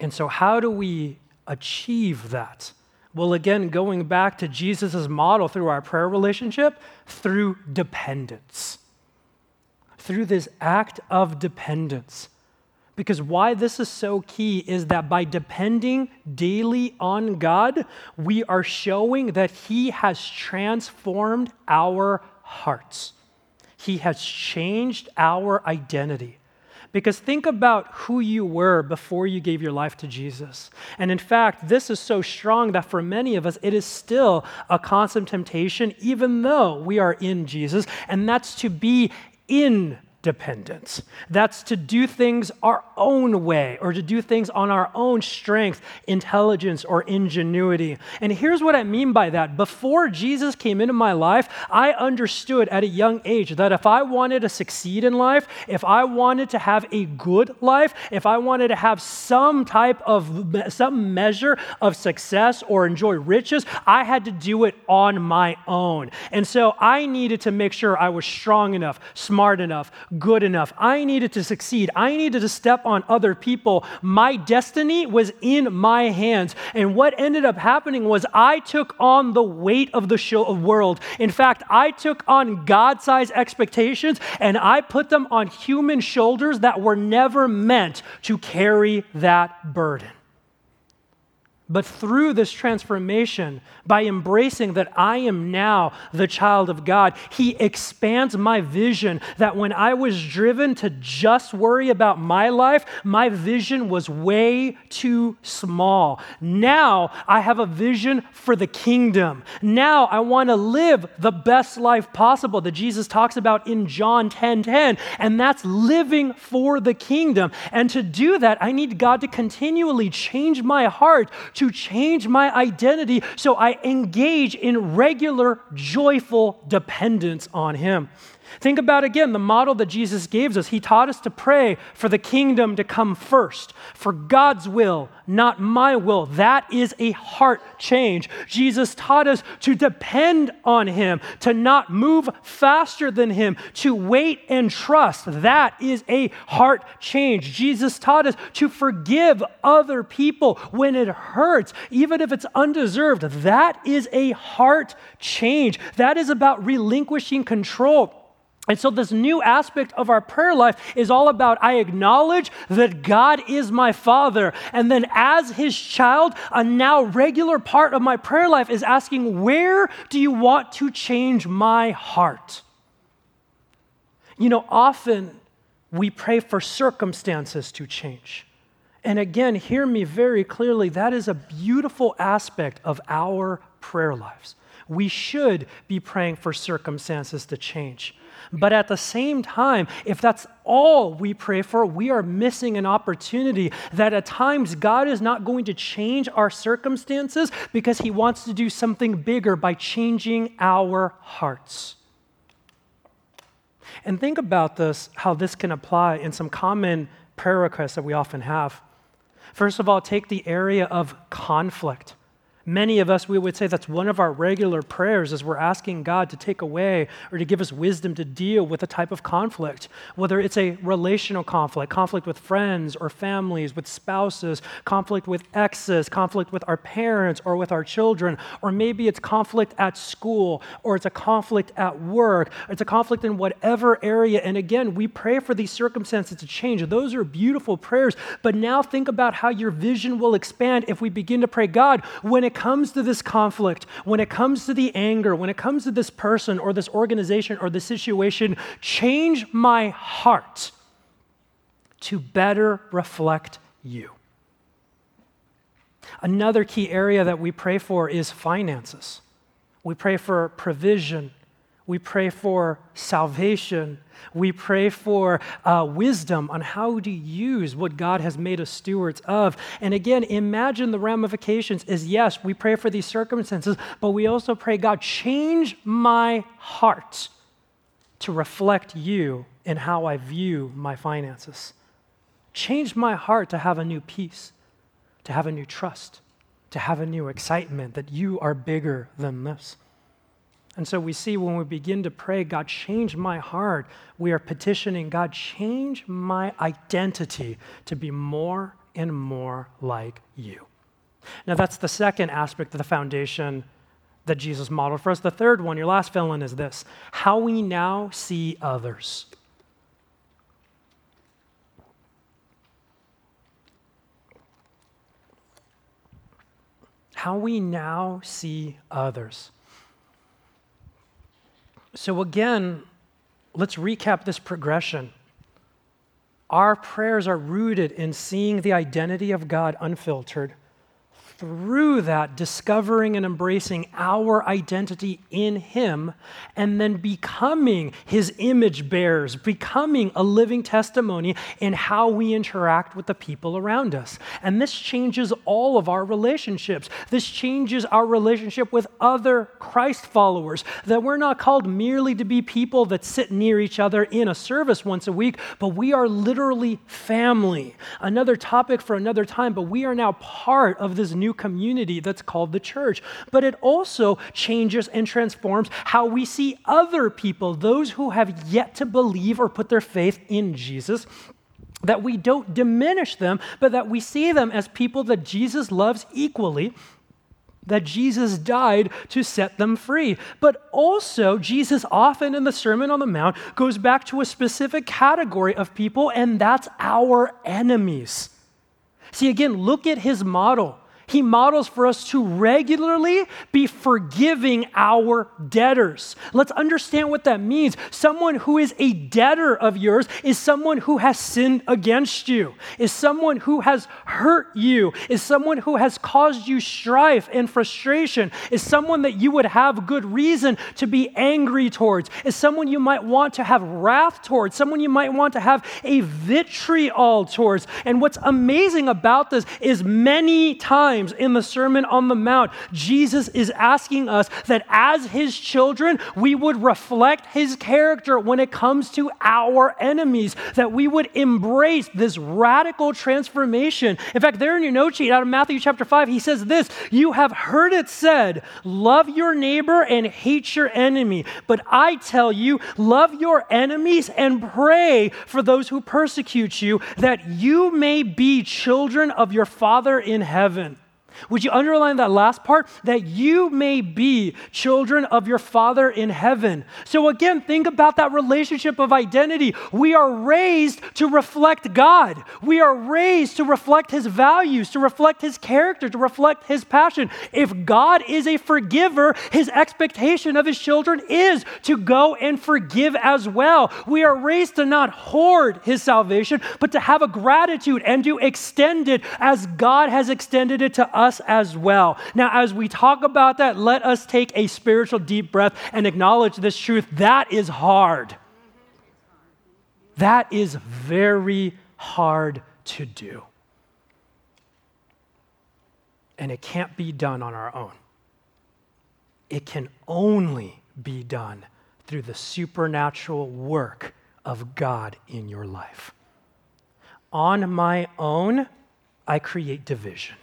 And so, how do we achieve that? Well, again, going back to Jesus' model through our prayer relationship, through dependence. Through this act of dependence. Because why this is so key is that by depending daily on God, we are showing that He has transformed our hearts. He has changed our identity. Because think about who you were before you gave your life to Jesus. And in fact, this is so strong that for many of us, it is still a constant temptation, even though we are in Jesus, and that's to be in dependence. That's to do things our own way or to do things on our own strength, intelligence, or ingenuity. And here's what I mean by that. Before Jesus came into my life, I understood at a young age that if I wanted to succeed in life, if I wanted to have a good life, if I wanted to have some type of some measure of success or enjoy riches, I had to do it on my own. And so I needed to make sure I was strong enough, smart enough, good enough. I needed to succeed. I needed to step on other people. My destiny was in my hands. And what ended up happening was I took on the weight of the show of world. In fact, I took on God sized expectations and I put them on human shoulders that were never meant to carry that burden. But through this transformation, by embracing that I am now the child of God, He expands my vision. That when I was driven to just worry about my life, my vision was way too small. Now I have a vision for the kingdom. Now I want to live the best life possible that Jesus talks about in John 10 10. And that's living for the kingdom. And to do that, I need God to continually change my heart to change my identity so I engage in regular, joyful dependence on Him. Think about again the model that Jesus gave us. He taught us to pray for the kingdom to come first, for God's will, not my will. That is a heart change. Jesus taught us to depend on Him, to not move faster than Him, to wait and trust. That is a heart change. Jesus taught us to forgive other people when it hurts, even if it's undeserved. That is a heart change. That is about relinquishing control and so, this new aspect of our prayer life is all about I acknowledge that God is my Father. And then, as His child, a now regular part of my prayer life is asking, Where do you want to change my heart? You know, often we pray for circumstances to change. And again, hear me very clearly that is a beautiful aspect of our prayer lives. We should be praying for circumstances to change. But at the same time, if that's all we pray for, we are missing an opportunity that at times God is not going to change our circumstances because He wants to do something bigger by changing our hearts. And think about this, how this can apply in some common prayer requests that we often have. First of all, take the area of conflict. Many of us, we would say that's one of our regular prayers as we're asking God to take away or to give us wisdom to deal with a type of conflict, whether it's a relational conflict, conflict with friends or families, with spouses, conflict with exes, conflict with our parents or with our children, or maybe it's conflict at school, or it's a conflict at work, it's a conflict in whatever area. And again, we pray for these circumstances to change. Those are beautiful prayers. But now think about how your vision will expand if we begin to pray, God, when it comes to this conflict, when it comes to the anger, when it comes to this person or this organization or this situation, change my heart to better reflect you. Another key area that we pray for is finances. We pray for provision. We pray for salvation. We pray for uh, wisdom on how to use what God has made us stewards of. And again, imagine the ramifications is yes, we pray for these circumstances, but we also pray, God, change my heart to reflect you in how I view my finances. Change my heart to have a new peace, to have a new trust, to have a new excitement that you are bigger than this. And so we see when we begin to pray, God, change my heart, we are petitioning, God, change my identity to be more and more like you. Now, that's the second aspect of the foundation that Jesus modeled for us. The third one, your last fill in, is this how we now see others. How we now see others. So, again, let's recap this progression. Our prayers are rooted in seeing the identity of God unfiltered through that, discovering and embracing our identity in Him, and then becoming His image bearers, becoming a living testimony in how we interact with the people around us. And this changes all of our relationships. This changes our relationship with other Christ followers, that we're not called merely to be people that sit near each other in a service once a week, but we are literally family. Another topic for another time, but we are now part of this new new community that's called the church. But it also changes and transforms how we see other people, those who have yet to believe or put their faith in Jesus that we don't diminish them, but that we see them as people that Jesus loves equally that Jesus died to set them free. But also, Jesus often in the Sermon on the Mount goes back to a specific category of people, and that's our enemies. See, again, look at his model he models for us to regularly be forgiving our debtors. Let's understand what that means. Someone who is a debtor of yours is someone who has sinned against you, is someone who has hurt you, is someone who has caused you strife and frustration, is someone that you would have good reason to be angry towards, is someone you might want to have wrath towards, someone you might want to have a vitriol towards. And what's amazing about this is many times times in the Sermon on the Mount, Jesus is asking us that as his children, we would reflect his character when it comes to our enemies, that we would embrace this radical transformation. In fact, there in your note sheet out of Matthew chapter 5, he says this You have heard it said, love your neighbor and hate your enemy. But I tell you, love your enemies and pray for those who persecute you, that you may be children of your Father in heaven. Would you underline that last part? That you may be children of your Father in heaven. So, again, think about that relationship of identity. We are raised to reflect God, we are raised to reflect His values, to reflect His character, to reflect His passion. If God is a forgiver, His expectation of His children is to go and forgive as well. We are raised to not hoard His salvation, but to have a gratitude and to extend it as God has extended it to us us as well. Now, as we talk about that, let us take a spiritual deep breath and acknowledge this truth. That is hard. That is very hard to do. And it can't be done on our own. It can only be done through the supernatural work of God in your life. On my own, I create division.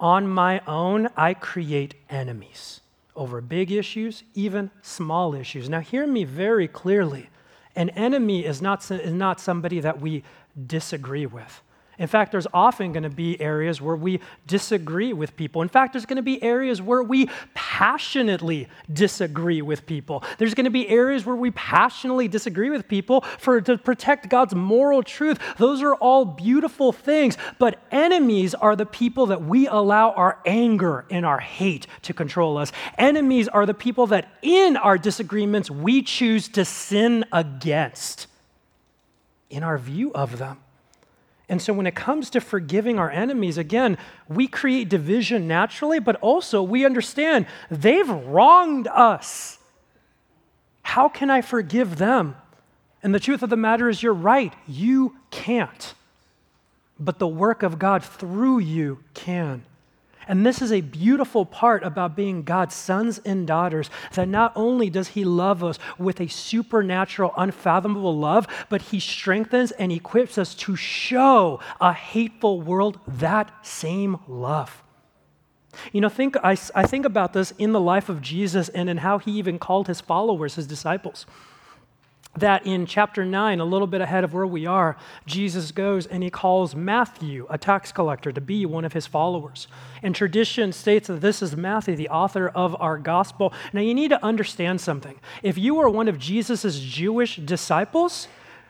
On my own, I create enemies over big issues, even small issues. Now, hear me very clearly. An enemy is not, is not somebody that we disagree with. In fact, there's often going to be areas where we disagree with people. In fact, there's going to be areas where we passionately disagree with people. There's going to be areas where we passionately disagree with people for to protect God's moral truth. Those are all beautiful things, but enemies are the people that we allow our anger and our hate to control us. Enemies are the people that in our disagreements we choose to sin against in our view of them. And so, when it comes to forgiving our enemies, again, we create division naturally, but also we understand they've wronged us. How can I forgive them? And the truth of the matter is, you're right, you can't. But the work of God through you can. And this is a beautiful part about being God's sons and daughters that not only does He love us with a supernatural, unfathomable love, but He strengthens and equips us to show a hateful world that same love. You know, think, I, I think about this in the life of Jesus and in how He even called His followers, His disciples that in chapter 9, a little bit ahead of where we are, Jesus goes and he calls Matthew, a tax collector, to be one of his followers. And tradition states that this is Matthew, the author of our gospel. Now, you need to understand something. If you are one of Jesus' Jewish disciples,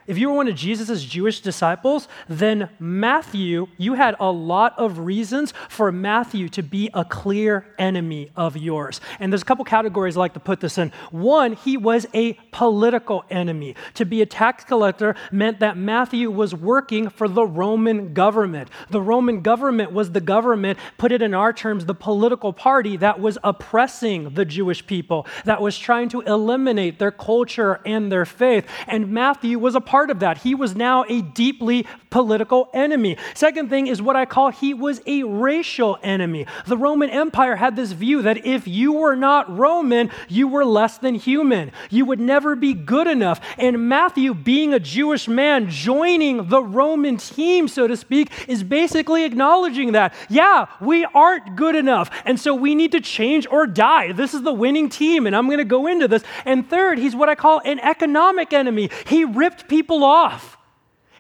if you were one of Jesus' Jewish disciples, then Matthew, you had a lot of reasons for Matthew to be a clear enemy of yours. And there's a couple categories I like to put this in. One, he was a political enemy. To be a tax collector meant that Matthew was working for the Roman government. The Roman government was the government, put it in our terms, the political party that was oppressing the Jewish people, that was trying to eliminate their culture and their faith. And Matthew was a part part of that. He was now a deeply political enemy. Second thing is what I call he was a racial enemy. The Roman Empire had this view that if you were not Roman, you were less than human. You would never be good enough. And Matthew, being a Jewish man, joining the Roman team, so to speak, is basically acknowledging that, yeah, we aren't good enough. And so we need to change or die. This is the winning team. And I'm going to go into this. And third, he's what I call an economic enemy. He ripped people off.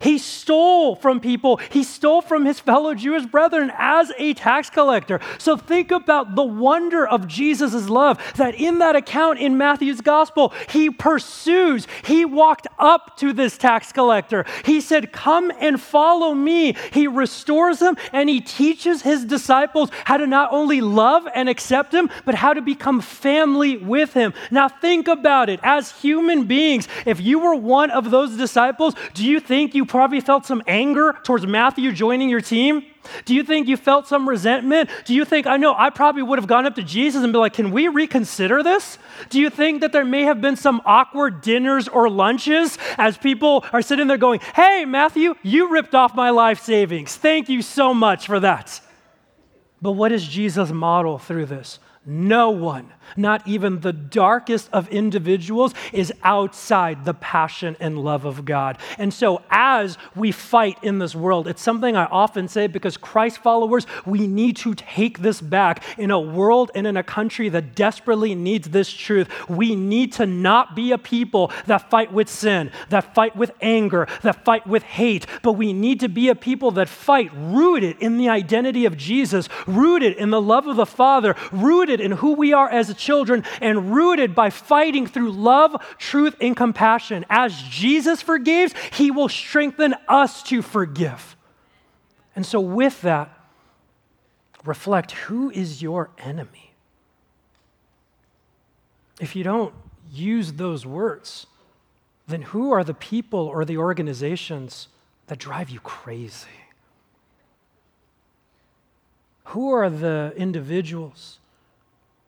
He stole from people. He stole from his fellow Jewish brethren as a tax collector. So think about the wonder of Jesus' love that in that account in Matthew's gospel, he pursues. He walked up to this tax collector. He said, Come and follow me. He restores him and he teaches his disciples how to not only love and accept him, but how to become family with him. Now think about it. As human beings, if you were one of those disciples, do you think you probably felt some anger towards Matthew joining your team? Do you think you felt some resentment? Do you think, I know, I probably would have gone up to Jesus and be like, can we reconsider this? Do you think that there may have been some awkward dinners or lunches as people are sitting there going, hey, Matthew, you ripped off my life savings. Thank you so much for that. But what does Jesus model through this? No one not even the darkest of individuals, is outside the passion and love of God. And so, as we fight in this world, it's something I often say because Christ followers, we need to take this back in a world and in a country that desperately needs this truth. We need to not be a people that fight with sin, that fight with anger, that fight with hate, but we need to be a people that fight rooted in the identity of Jesus, rooted in the love of the Father, rooted in who we are as children and rooted by fighting through love, truth, and compassion. As Jesus forgives, he will strengthen us to forgive. And so, with that, reflect who is your enemy? If you don't use those words, then who are the people or the organizations that drive you crazy? Who are the individuals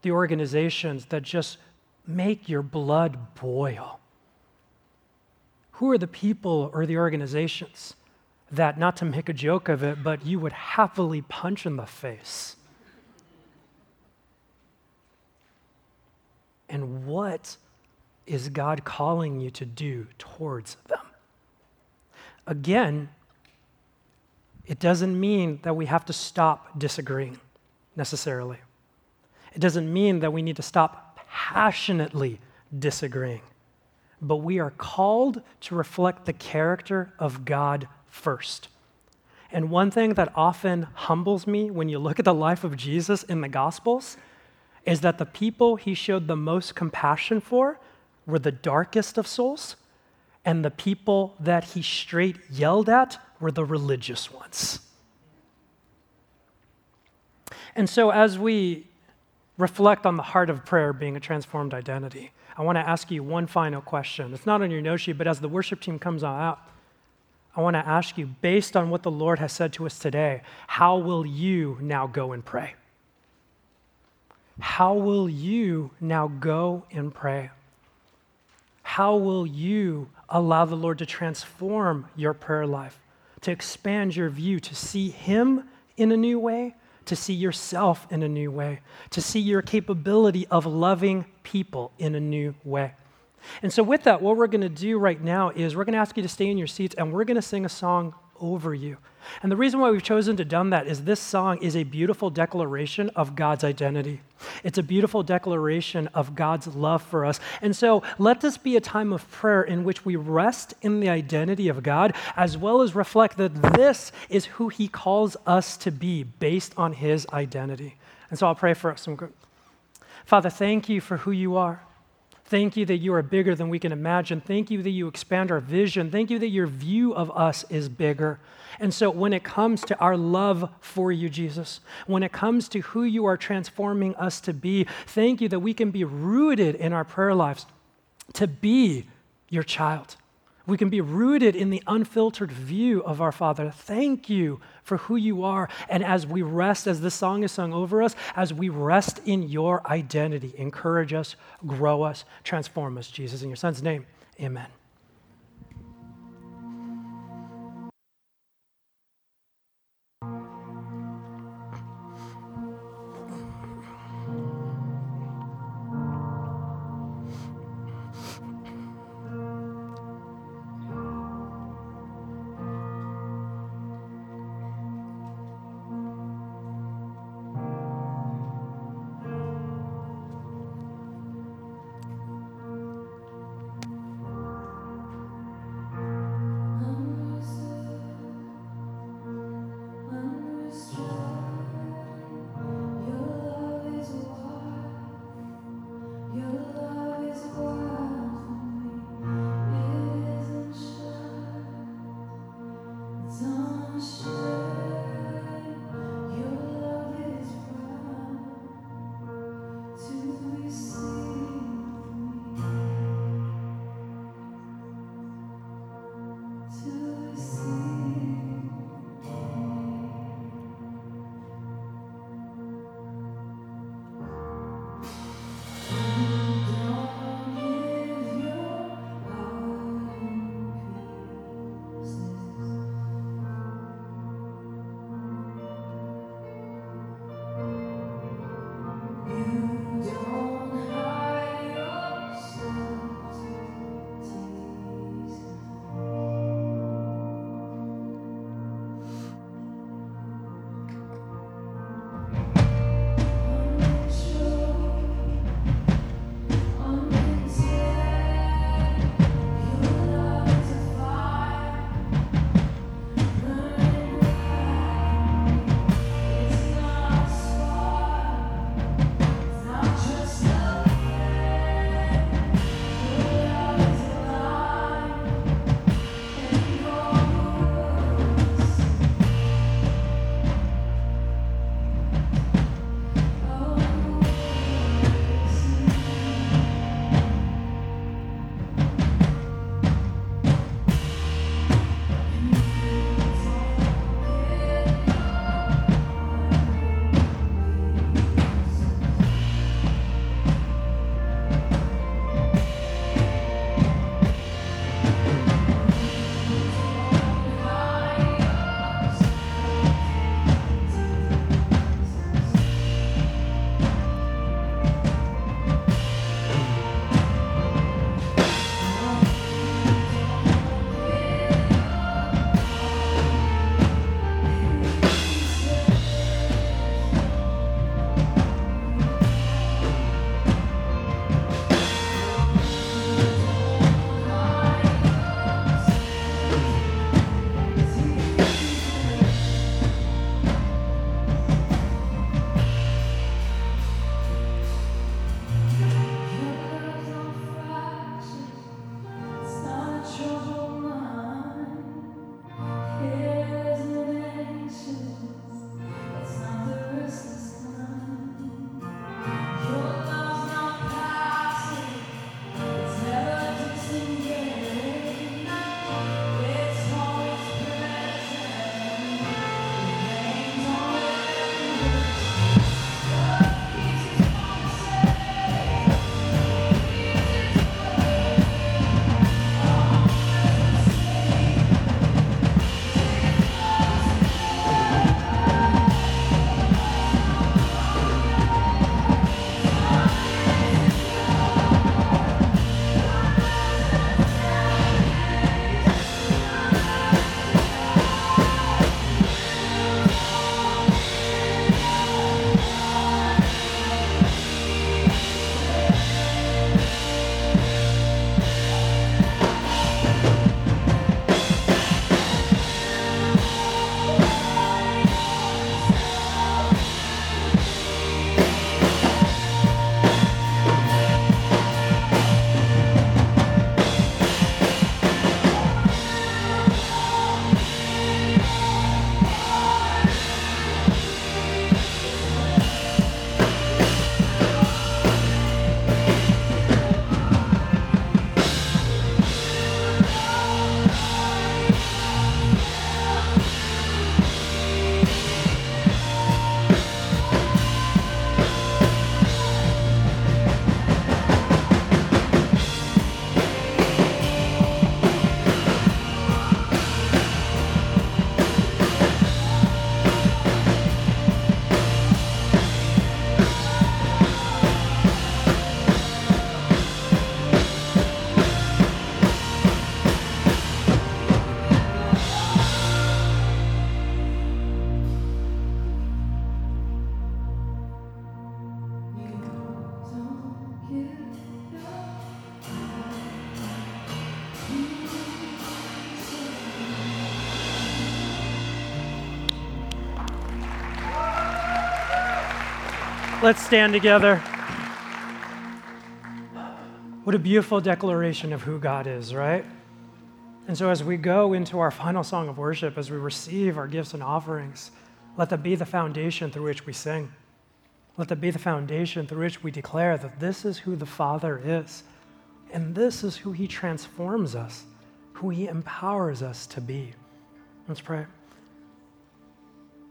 the organizations that just make your blood boil? Who are the people or the organizations that, not to make a joke of it, but you would happily punch in the face? And what is God calling you to do towards them? Again, it doesn't mean that we have to stop disagreeing necessarily. It doesn't mean that we need to stop passionately disagreeing, but we are called to reflect the character of God first. And one thing that often humbles me when you look at the life of Jesus in the Gospels is that the people he showed the most compassion for were the darkest of souls, and the people that he straight yelled at were the religious ones. And so, as we reflect on the heart of prayer being a transformed identity. I want to ask you one final question. It's not on your note sheet, but as the worship team comes out, I want to ask you, based on what the Lord has said to us today, how will you now go and pray? How will you now go and pray? How will you allow the Lord to transform your prayer life, to expand your view, to see Him in a new way, to see yourself in a new way, to see your capability of loving people in a new way. And so, with that, what we're going to do right now is we're going to ask you to stay in your seats and we're going to sing a song over you. And the reason why we've chosen to done that is this song is a beautiful declaration of God's identity. It's a beautiful declaration of God's love for us. And so let this be a time of prayer in which we rest in the identity of God as well as reflect that this is who he calls us to be based on his identity. And so I'll pray for us. Father, thank you for who you are. Thank you that you are bigger than we can imagine. Thank you that you expand our vision. Thank you that your view of us is bigger. And so, when it comes to our love for you, Jesus, when it comes to who you are transforming us to be, thank you that we can be rooted in our prayer lives to be your child. We can be rooted in the unfiltered view of our Father. Thank you for who you are. And as we rest, as this song is sung over us, as we rest in your identity, encourage us, grow us, transform us, Jesus. In your Son's name, amen. Let's stand together. What a beautiful declaration of who God is, right? And so, as we go into our final song of worship, as we receive our gifts and offerings, let that be the foundation through which we sing. Let that be the foundation through which we declare that this is who the Father is, and this is who He transforms us, who He empowers us to be. Let's pray.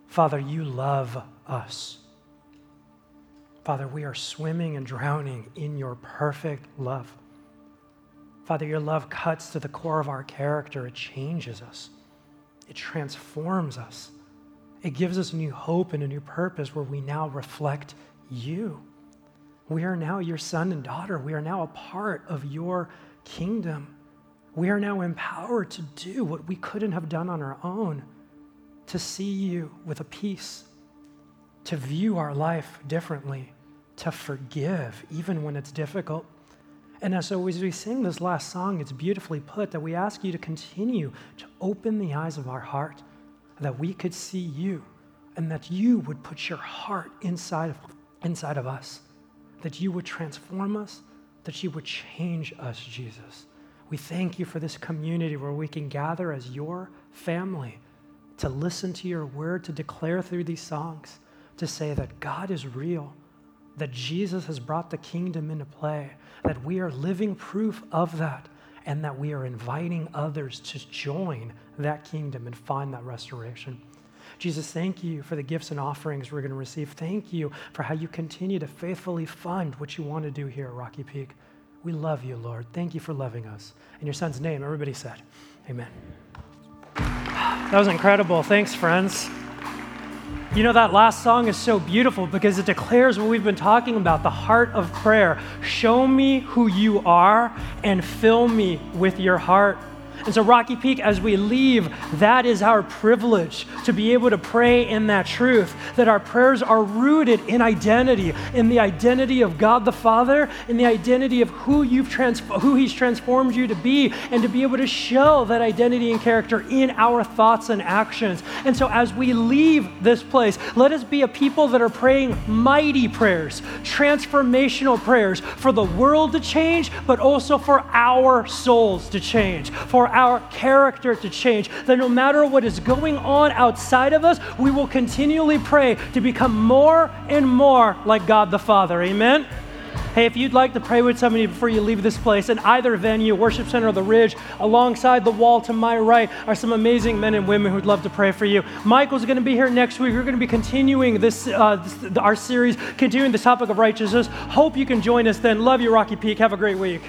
Father, you love us. Father, we are swimming and drowning in your perfect love. Father, your love cuts to the core of our character. It changes us, it transforms us. It gives us a new hope and a new purpose where we now reflect you. We are now your son and daughter. We are now a part of your kingdom. We are now empowered to do what we couldn't have done on our own to see you with a peace, to view our life differently, to forgive even when it's difficult. And as we sing this last song, it's beautifully put that we ask you to continue to open the eyes of our heart, that we could see you, and that you would put your heart inside of, inside of us, that you would transform us, that you would change us, Jesus. We thank you for this community where we can gather as your family to listen to your word, to declare through these songs, to say that God is real that Jesus has brought the kingdom into play, that we are living proof of that, and that we are inviting others to join that kingdom and find that restoration. Jesus, thank you for the gifts and offerings we're going to receive. Thank you for how you continue to faithfully fund what you want to do here at Rocky Peak. We love you, Lord. Thank you for loving us. In your son's name, everybody said, Amen. That was incredible. Thanks, friends. You know, that last song is so beautiful because it declares what we've been talking about the heart of prayer. Show me who you are and fill me with your heart. And so, Rocky Peak, as we leave, that is our privilege to be able to pray in that truth, that our prayers are rooted in identity, in the identity of God the Father, in the identity of who, you've trans- who He's transformed you to be, and to be able to show that identity and character in our thoughts and actions. And so, as we leave this place, let us be a people that are praying mighty prayers, transformational prayers for the world to change, but also for our souls to change, for our character to change. That no matter what is going on outside of us, we will continually pray to become more and more like God the Father. Amen. Hey, if you'd like to pray with somebody before you leave this place, in either venue, Worship Center or the Ridge, alongside the wall to my right are some amazing men and women who'd love to pray for you. Michael's going to be here next week. We're going to be continuing this, uh, this, our series, continuing the topic of righteousness. Hope you can join us then. Love you, Rocky Peak. Have a great week.